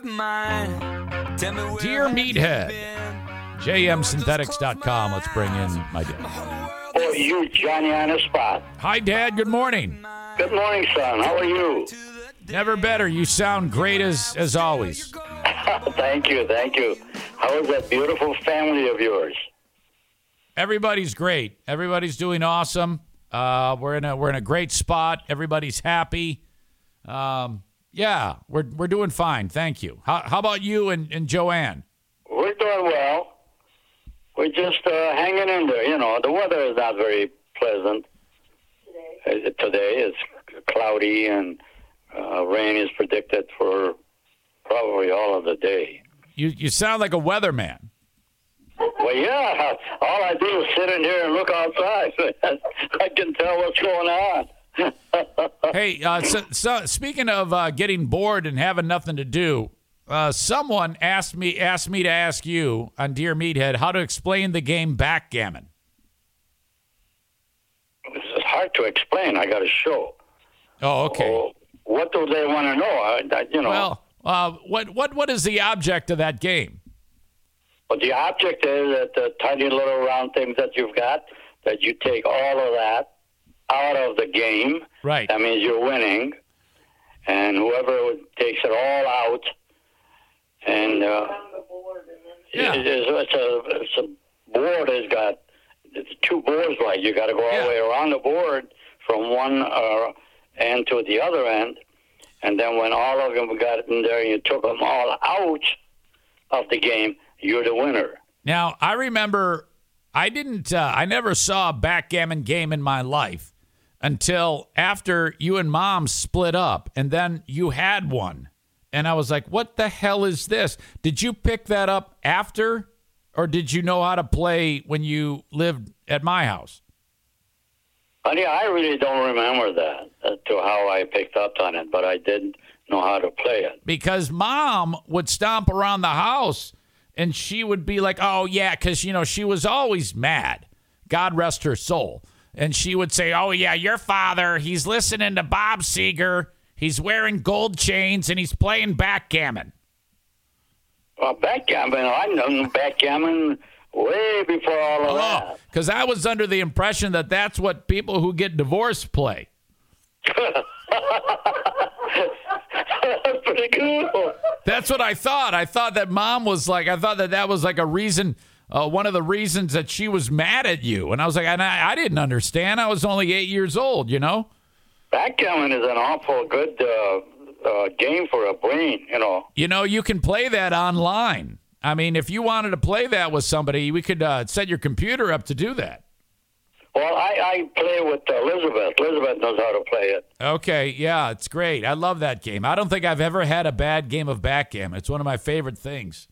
Father of mine, tell me where Dear Meathead, jmsynthetics.com. Let's bring in my dad. Oh, you, Johnny, on the spot. Hi, Dad. Good morning. Good morning, son. How are you? Never better. You sound great as as always. thank you, thank you. How is that beautiful family of yours? Everybody's great. Everybody's doing awesome. Uh, we're in a we're in a great spot. Everybody's happy. Um, yeah, we're we're doing fine. Thank you. How how about you and, and Joanne? We're doing well. We're just uh, hanging in there. You know, the weather is not very pleasant. Today, Today it's cloudy and uh, rain is predicted for probably all of the day. You you sound like a weatherman. Well, yeah, all I do is sit in here and look outside. I can tell what's going on. Hey, uh, so, so speaking of uh, getting bored and having nothing to do, uh, someone asked me asked me to ask you on Dear Meathead how to explain the game backgammon. It's hard to explain. I got a show. Oh, okay. Well, what do they want to know? I, that, you know, Well, uh, what what what is the object of that game? Well, the object is that the tiny little round things that you've got, that you take all of that out of the game. Right. That means you're winning, and whoever takes it all out, and uh, Yeah. it's a it's a board has got it's two boards like you got to go all Yeah. the way around the board from one uh, end to the other end, and then when all of them got in there, and you took them all out of the game, you're the winner. Now, I remember I didn't, uh, I never saw a backgammon game in my life until after you and mom split up and then you had one. And I was like, what the hell is this? Did you pick that up after or did you know how to play when you lived at my house? Uh, Honey, I really don't remember that as to how I picked up on it, but I didn't know how to play it. Because mom would stomp around the house and she would be like, oh, yeah, because, you know, she was always mad. God rest her soul. And she would say, oh, yeah, your father, he's listening to Bob Seger. He's wearing gold chains and he's playing backgammon. Well, backgammon, I know backgammon way before all of Oh, that. because I was under the impression that that's what people who get divorced play. That's pretty cool. That's what I thought. I thought that mom was like, I thought that that was like a reason, uh, one of the reasons that she was mad at you. And I was like, and I, I didn't understand. I was only eight years old, you know? Backgammon is an awful good uh, uh, game for a brain, you know. You know, you can play that online. I mean, if you wanted to play that with somebody, we could uh, set your computer up to do that. Well, I, I play with Elizabeth. Elizabeth knows how to play it. Okay, yeah, it's great. I love that game. I don't think I've ever had a bad game of backgammon. It's one of my favorite things.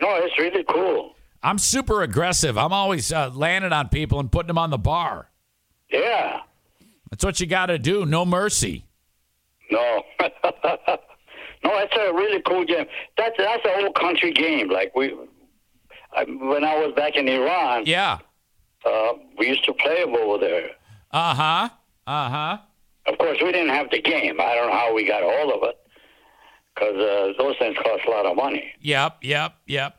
No, it's really cool. I'm super aggressive. I'm always uh, landing on people and putting them on the bar. Yeah. That's what you got to do. No mercy. No. no, it's a really cool game. That's that's a whole country game. Like we, I, when I was back in Iran, Yeah. uh, we used to play them over there. Uh huh. Uh huh. Of course, we didn't have the game. I don't know how we got hold of it because uh, those things cost a lot of money. Yep. Yep. Yep.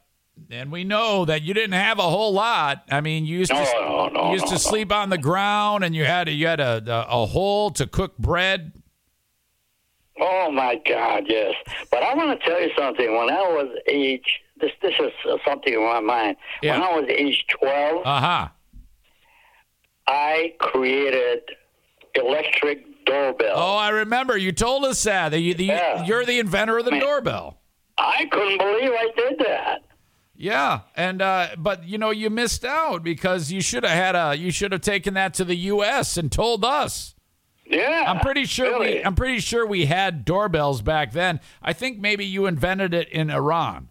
And we know that you didn't have a whole lot. I mean, you used No, to no, no, used to sleep on the ground, and you had a, you had a, a hole to cook bread. Oh my God, yes. But I want to tell you something. When I was age, this this is something in my mind. When I was age twelve, Uh huh. I created electric doorbell. Oh, I remember you told us that. that you, the, Yeah. You're the inventor of the Man. doorbell. I couldn't believe I did that. Yeah, and uh, but you know you missed out because you should have had a you should have taken that to the U.S. and told us. Yeah. I'm pretty sure really. we I'm pretty sure we had doorbells back then. I think maybe you invented it in Iran.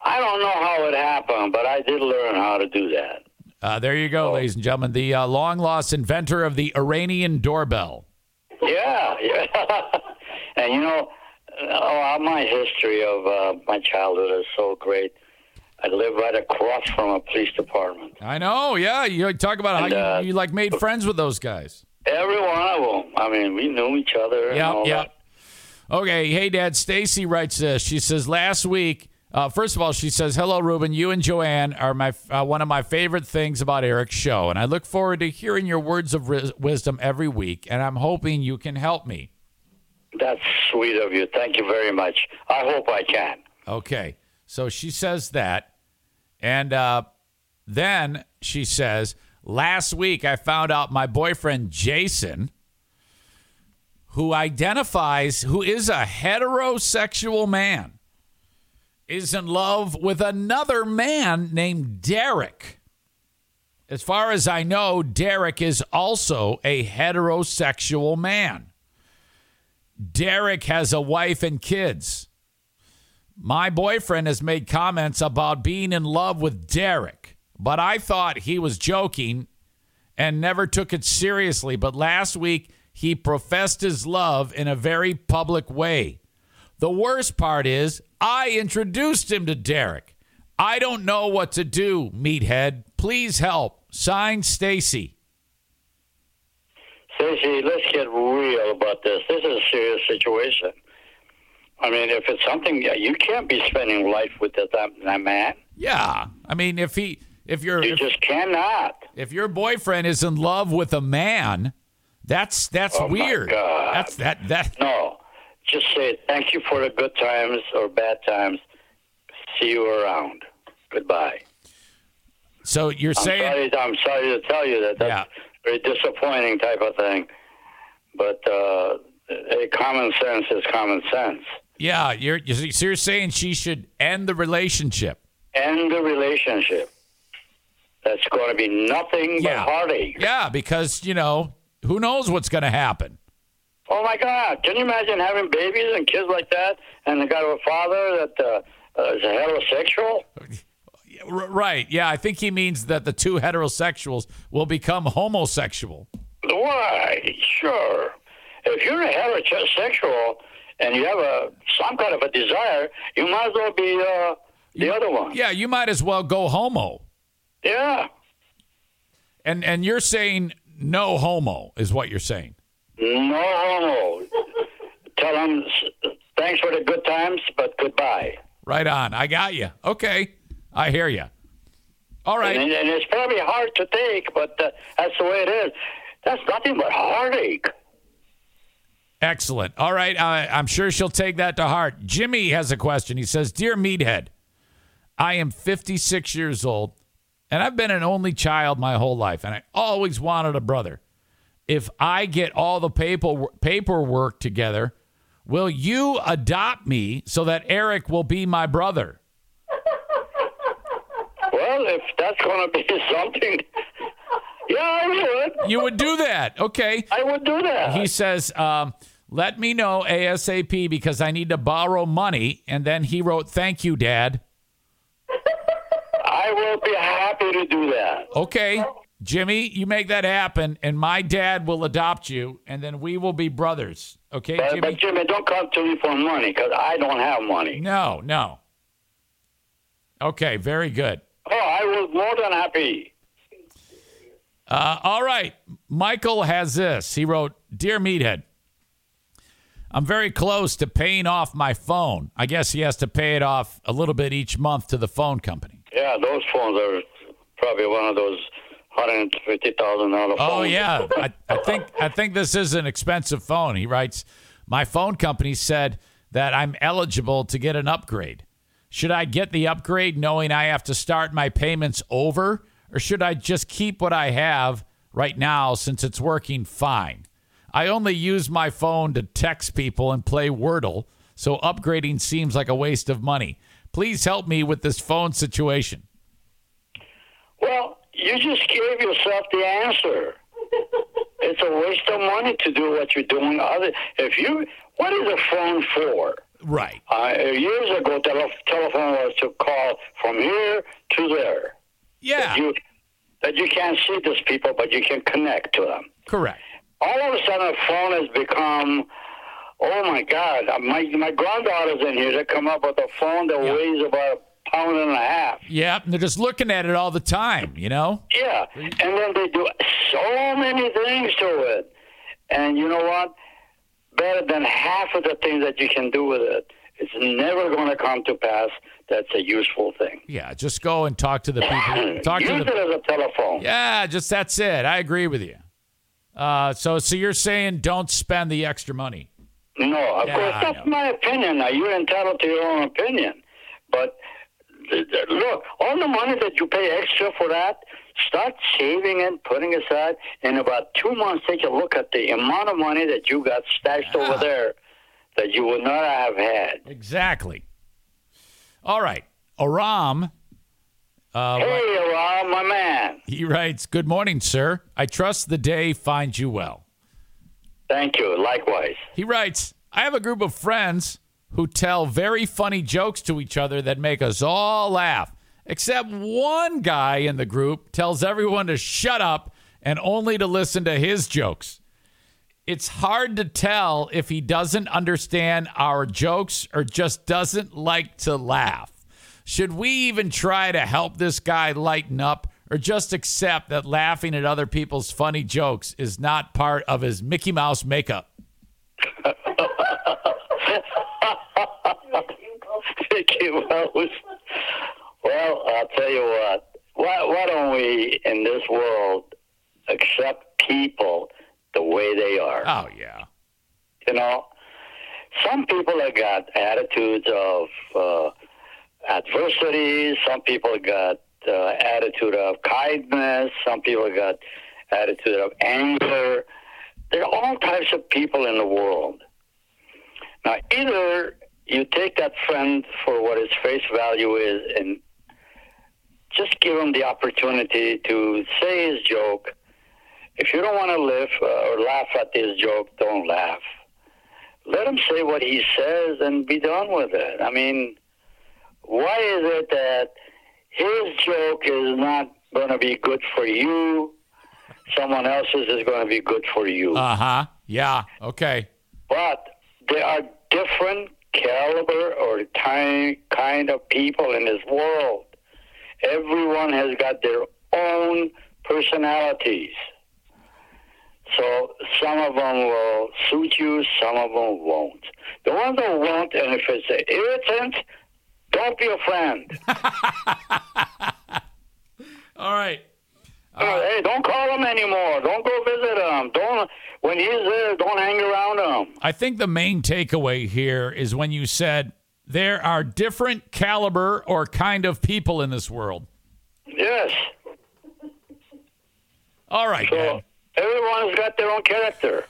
I don't know how it happened, but I did learn how to do that. Uh, there you Oh. go, ladies and gentlemen. The uh, long lost inventor of the Iranian doorbell. Yeah, yeah. and you know, oh, my history of uh, my childhood is so great. I live right across from a police department. I know, yeah. You talk about And, how uh, you, you like made friends with those guys. Every one of them. I mean, we knew each other. Yeah, yeah. Okay, hey, Dad. Stacy writes this. She says last week. Uh, first of all, she says, "Hello, Ruben. You and Joanne are my uh, one of my favorite things about Eric's show, and I look forward to hearing your words of wisdom every week. And I'm hoping you can help me." That's sweet of you. Thank you very much. I hope I can. Okay, so she says that, and uh, then she says, "Last week I found out my boyfriend Jason." Who identifies, who is a heterosexual man, is in love with another man named Derek. As far as I know, Derek is also a heterosexual man. Derek has a wife and kids. My boyfriend has made comments about being in love with Derek, but I thought he was joking and never took it seriously. But last week, he professed his love in a very public way. The worst part is, I introduced him to Derek. I don't know what to do, meathead. Please help. Signed, Stacy. Stacey, let's get real about this. This is a serious situation. I mean, if it's something you can't be spending life with that, that, man, Yeah, I mean, if he, if you're, you if, just cannot. if your boyfriend is in love with a man, that's that's Oh, my weird. God. That's that that. No, just say thank you for the good times or bad times. See you around. Goodbye. So you're I'm saying sorry. I'm sorry to tell you that that's very disappointing type of thing. But uh, hey, common sense is common sense. Yeah, you're you're so you're saying she should end the relationship. End the relationship. That's going to be nothing Yeah. but heartache. Yeah, because you know who knows what's going to happen. Oh my God! Can you imagine having babies and kids like that, and they got a father that uh, uh, is a heterosexual? R- right? Yeah, I think he means that the two heterosexuals will become homosexual. Why? Sure. If you're a heterosexual and you have a some kind of a desire, you might as well be uh, the other one. Yeah, you might as well go homo. Yeah. And and you're saying no homo is what you're saying. No homo. Tell them thanks for the good times, but goodbye. Right on. I got you. Okay, I hear you. All right. And, and it's probably hard to take, but uh, that's the way it is. That's nothing but heartache. Excellent. All right. I, I'm sure she'll take that to heart. Jimmy has a question. He says, Dear Meathead, I am 56 years old and I've been an only child my whole life, and I always wanted a brother. If I get all the paper, paperwork together, will you adopt me so that Eric will be my brother? If that's going to be something, yeah, I would. You would do that. Okay. I would do that. He says, um, let me know ASAP because I need to borrow money. And then he wrote, Thank you, Dad. I will be happy to do that. Okay, Jimmy, you make that happen, and my dad will adopt you, and then we will be brothers. Okay, But, Jimmy? but Jimmy, don't come to me for money because I don't have money. No, no. Okay, very good. More than happy. Uh, all right, Michael has this. He wrote, "Dear Meathead, I'm very close to paying off my phone. I guess he has to pay it off a little bit each month to the phone company. Yeah, those phones are probably one of those hundred fifty thousand dollar phones. Oh yeah, I, I think I think this is an expensive phone. He writes, my phone company said that I'm eligible to get an upgrade. Should I get the upgrade knowing I have to start my payments over, or should I just keep what I have right now since it's working fine? I only use my phone to text people and play Wordle, so upgrading seems like a waste of money. Please help me with this phone situation. Well, you just gave yourself the answer. It's a waste of money to do what you're doing. Other, if you, what is a phone for? Right. Uh, years ago, tele- telephone was to call from here to there. Yeah. You, that you can't see these people, but you can connect to them. Correct. All of a sudden, a phone has become, oh my God! uh, My my granddaughter's in here. They come up with a phone that Yeah. weighs about a pound and a half. Yeah. And they're just looking at it all the time, you know? Yeah, and then they do so many things to it. And you know what? Better than half of the things that you can do with it, it's never going to come to pass. That's a useful thing. Yeah. Just go and talk to the people. Talk Use to it as a telephone. Yeah. Just that's it. I agree with you. Uh, so, so you're saying don't spend the extra money. No, of Yeah, course, that's my opinion. Now, you're entitled to your own opinion. But th- th- look, all the money that you pay extra for that, start saving and putting aside. In about two months, take a look at the amount of money that you got stashed Yeah. over there that you would not have had. Exactly. All right. Aram, uh, hey, Rob, my man. he writes, Good morning, sir. I trust the day finds you well. Thank you. Likewise. He writes, I have a group of friends who tell very funny jokes to each other that make us all laugh. Except one guy in the group tells everyone to shut up and only to listen to his jokes. It's hard to tell if he doesn't understand our jokes or just doesn't like to laugh. Should we even try to help this guy lighten up or just accept that laughing at other people's funny jokes is not part of his Mickey Mouse makeup? Mickey Mouse. Well, I'll tell you what. Why, why don't we, in this world, accept people the way they are? Oh, yeah. You know, some people have got attitudes of uh, adversity. Some people got uh, attitude of kindness. Some people got attitude of anger. There are all types of people in the world. Now, either you take that friend for what his face value is and just give him the opportunity to say his joke. If you don't want to live uh, or laugh at his joke, don't laugh let him say what he says and be done with it. I mean, why is it that his joke is not going to be good for you? Someone else's is going to be good for you. Uh huh. Yeah. Okay. but there are different caliber or kind kind of people in this world. Everyone has got their own personalities. So some of them will suit you, some of them won't. The ones that won't, and if it's an irritant, don't be a friend. All right. Uh, uh, hey, don't call him anymore. Don't go visit him. Don't when he's there. Don't hang around him. I think the main takeaway here is when you said there are different caliber or kind of people in this world. Yes. All right, So Dad. everyone's got their own character.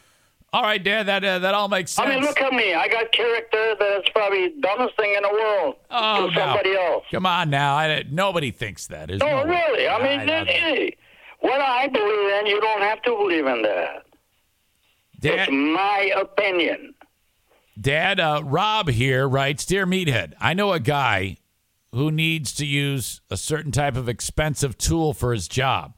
All right, Dad. That uh, that all makes sense. I mean, look at me. I got character that's probably the dumbest thing in the world Oh, to no. somebody else. Come on now. I, nobody thinks that. There's No, no way. really. I mean, don't hey, what I believe in, you don't have to believe in that. Dad, It's my opinion. Dad, uh, Rob here writes, Dear Meathead, I know a guy who needs to use a certain type of expensive tool for his job.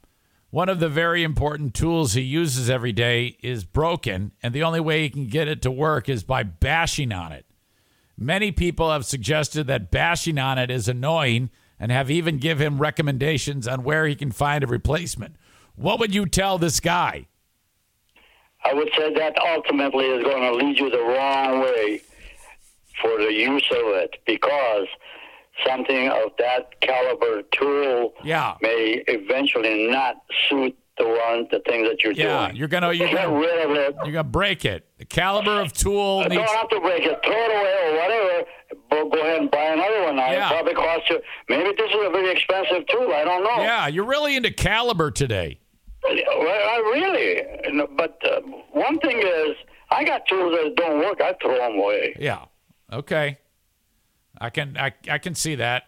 One of the very important tools he uses every day is broken, and the only way he can get it to work is by bashing on it. Many people have suggested that bashing on it is annoying and have even give him recommendations on where he can find a replacement. What would you tell this guy? I would say that ultimately is going to lead you the wrong way for the use of it because something of that caliber tool Yeah. may eventually not suit the one the things that you're Yeah, doing. you're gonna you're gonna rid of it. you're gonna break it. The caliber of tool I Don't needs have to break it. Throw it away or whatever. But go ahead and buy another one now. Yeah. It probably costs you. Maybe this is a very expensive tool. I don't know. Yeah, you're really into caliber today. Well, I really. But uh, one thing is, I got tools that don't work. I throw them away. Yeah. Okay. I can I I can see that.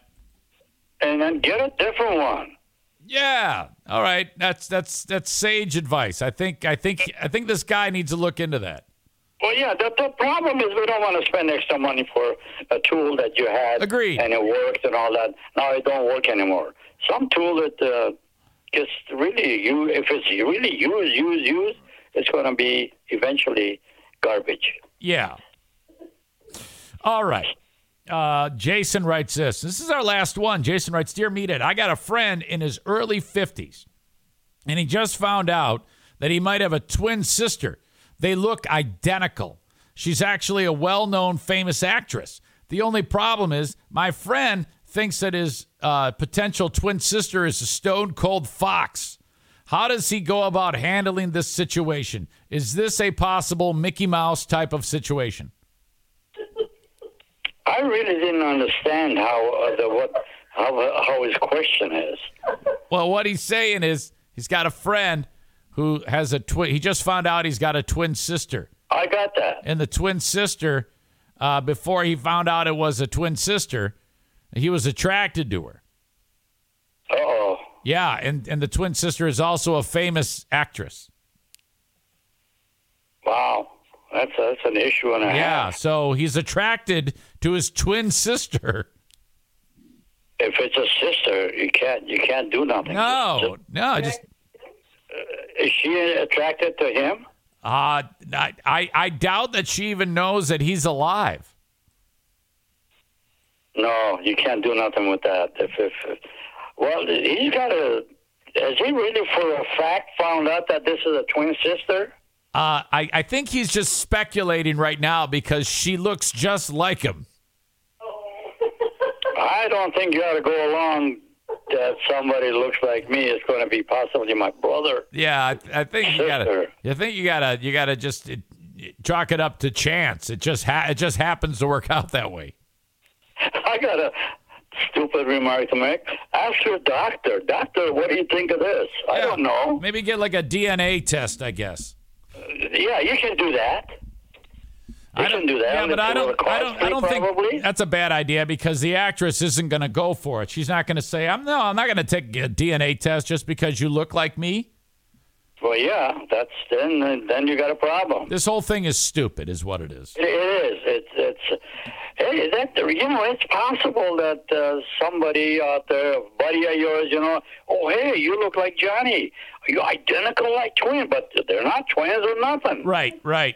And then get a different one. Yeah. All right. That's that's that's sage advice. I think I think I think this guy needs to look into that. Well, yeah, the, the problem is we don't want to spend extra money for a tool that you had. Agreed. And it worked and all that. Now it don't work anymore. Some tool that uh, just really, you if it's really used, used, used, it's going to be eventually garbage. Yeah. All right. Uh, Jason writes this. This is our last one. Jason writes, Dear Meathead, I got a friend in his early 50s, and he just found out that he might have a twin sister. They look identical. She's actually a well known famous actress. The only problem is my friend thinks that his uh, potential twin sister is a stone cold fox. How does he go about handling this situation? Is this a possible Mickey Mouse type of situation? I really didn't understand how uh, the what how how his question is. Well, what he's saying is he's got a friend who has a twin. He just found out he's got a twin sister, I got that. and the twin sister, uh, before he found out it was a twin sister, he was attracted to her. Oh. Yeah, and and the twin sister is also a famous actress. Wow. That's that's an issue and a Yeah, half. so he's attracted to his twin sister. If it's a sister, you can't you can't do nothing. No, no, just Is she attracted to him? Uh, I I I doubt that she even knows that he's alive. No, you can't do nothing with that. If if well, he's got a. Has he really, for a fact, found out that this is a twin sister? Uh, I, I think he's just speculating right now because she looks just like him. I don't think you ought to go along that somebody looks like me is going to be possibly my brother. Yeah, I, I think you gotta. You think you gotta. You gotta just it, chalk it up to chance. It just ha- it just happens to work out that way. I got a stupid remark to make. Ask your doctor. Doctor, what do you think of this? I don't know. Maybe get like a DNA test. I guess. Yeah, you can do that. I can do that. Yeah, but I don't. I don't. I don't probably. think that's a bad idea because the actress isn't going to go for it. She's not going to say, "I'm no. I'm not going to take a DNA test just because you look like me." Well, yeah, that's then. Then you got a problem. This whole thing is stupid, is what it is. It, it is. It's. It's. Hey, that you know, it's possible that uh, somebody out there, a buddy of yours, you know, oh hey, you look like Johnny. You identical like twin, but they're not twins or nothing. Right, right.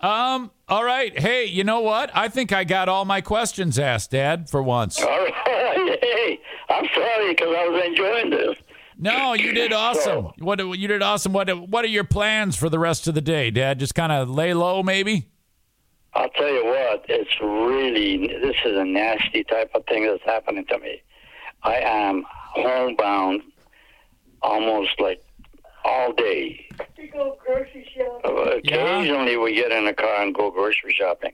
Um, all right. Hey, you know what? I think I got all my questions asked, Dad, for once. All right. Hey, I'm sorry because I was enjoying this. No, you did awesome. What you did awesome. What what are your plans for the rest of the day, Dad? Just kind of lay low, maybe? I'll tell you what, it's really, this is a nasty type of thing that's happening to me. I am homebound almost like all day. You go grocery shopping. Uh, Occasionally we get in a car and go grocery shopping.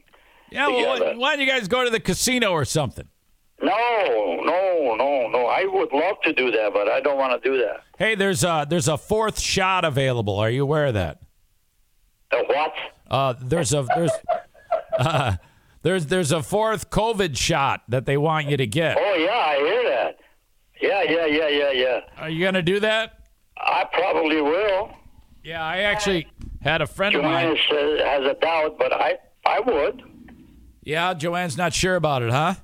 Yeah, well, why, why don't you guys go to the casino or something? No, no, no, no. I would love to do that, but I don't want to do that. Hey, there's a there's a fourth shot available. Are you aware of that? What? Uh, there's a there's uh, there's there's a fourth COVID shot that they want you to get. Oh, yeah, I hear that. Yeah, yeah, yeah, yeah, yeah. Are you gonna do that? I probably will. Yeah, I actually had a friend of Joanne mine. says, has a doubt, but I, I would. Yeah, Joanne's not sure about it, huh?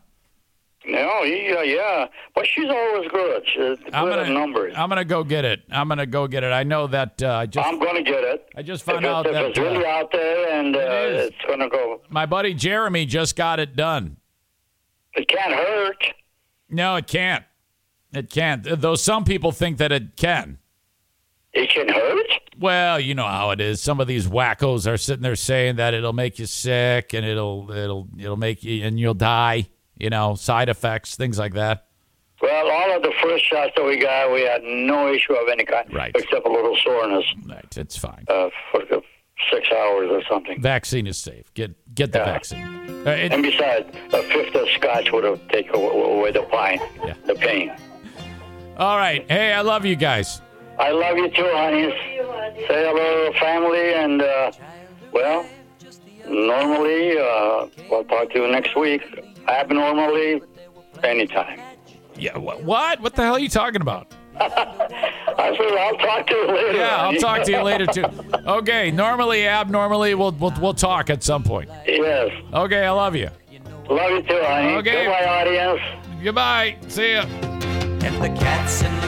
No, yeah, yeah. But she's always good. She's good I'm gonna numbers. I'm gonna go get it. I'm gonna go get it. I know that uh, I just I'm going to get it. I just found it's, out if that it's really uh, out there and uh, It is. it's going to go, my buddy Jeremy just got it done. it can't hurt. No, it can't. It can't. Though some people think that it can. It can hurt? Well, you know how it is. Some of these wackos are sitting there saying that it'll make you sick and it'll it'll it'll make you and you'll die. You know, side effects, things like that. Well, all of the first shots that we got, we had no issue of any kind, Right. except a little soreness Right, it's fine. uh, for the six hours or something. Vaccine is safe. Get get the Yeah. vaccine. Uh, it- And besides, a fifth of scotch would have taken away the pain. Yeah. The pain. all right. Hey, I love you guys. I love you too, honey. Say hello to family, and uh, well, normally uh, we'll talk to you next week. Abnormally, anytime. Yeah. wh- What? What the hell are you talking about? I said, I'll talk to you later. Yeah, I'll talk to you later too. Okay, normally, abnormally, we'll we'll, we'll talk at some point. Yes. Okay, I love you. Love you too, honey. Okay. Goodbye, audience. Goodbye. See ya. And the cat's in the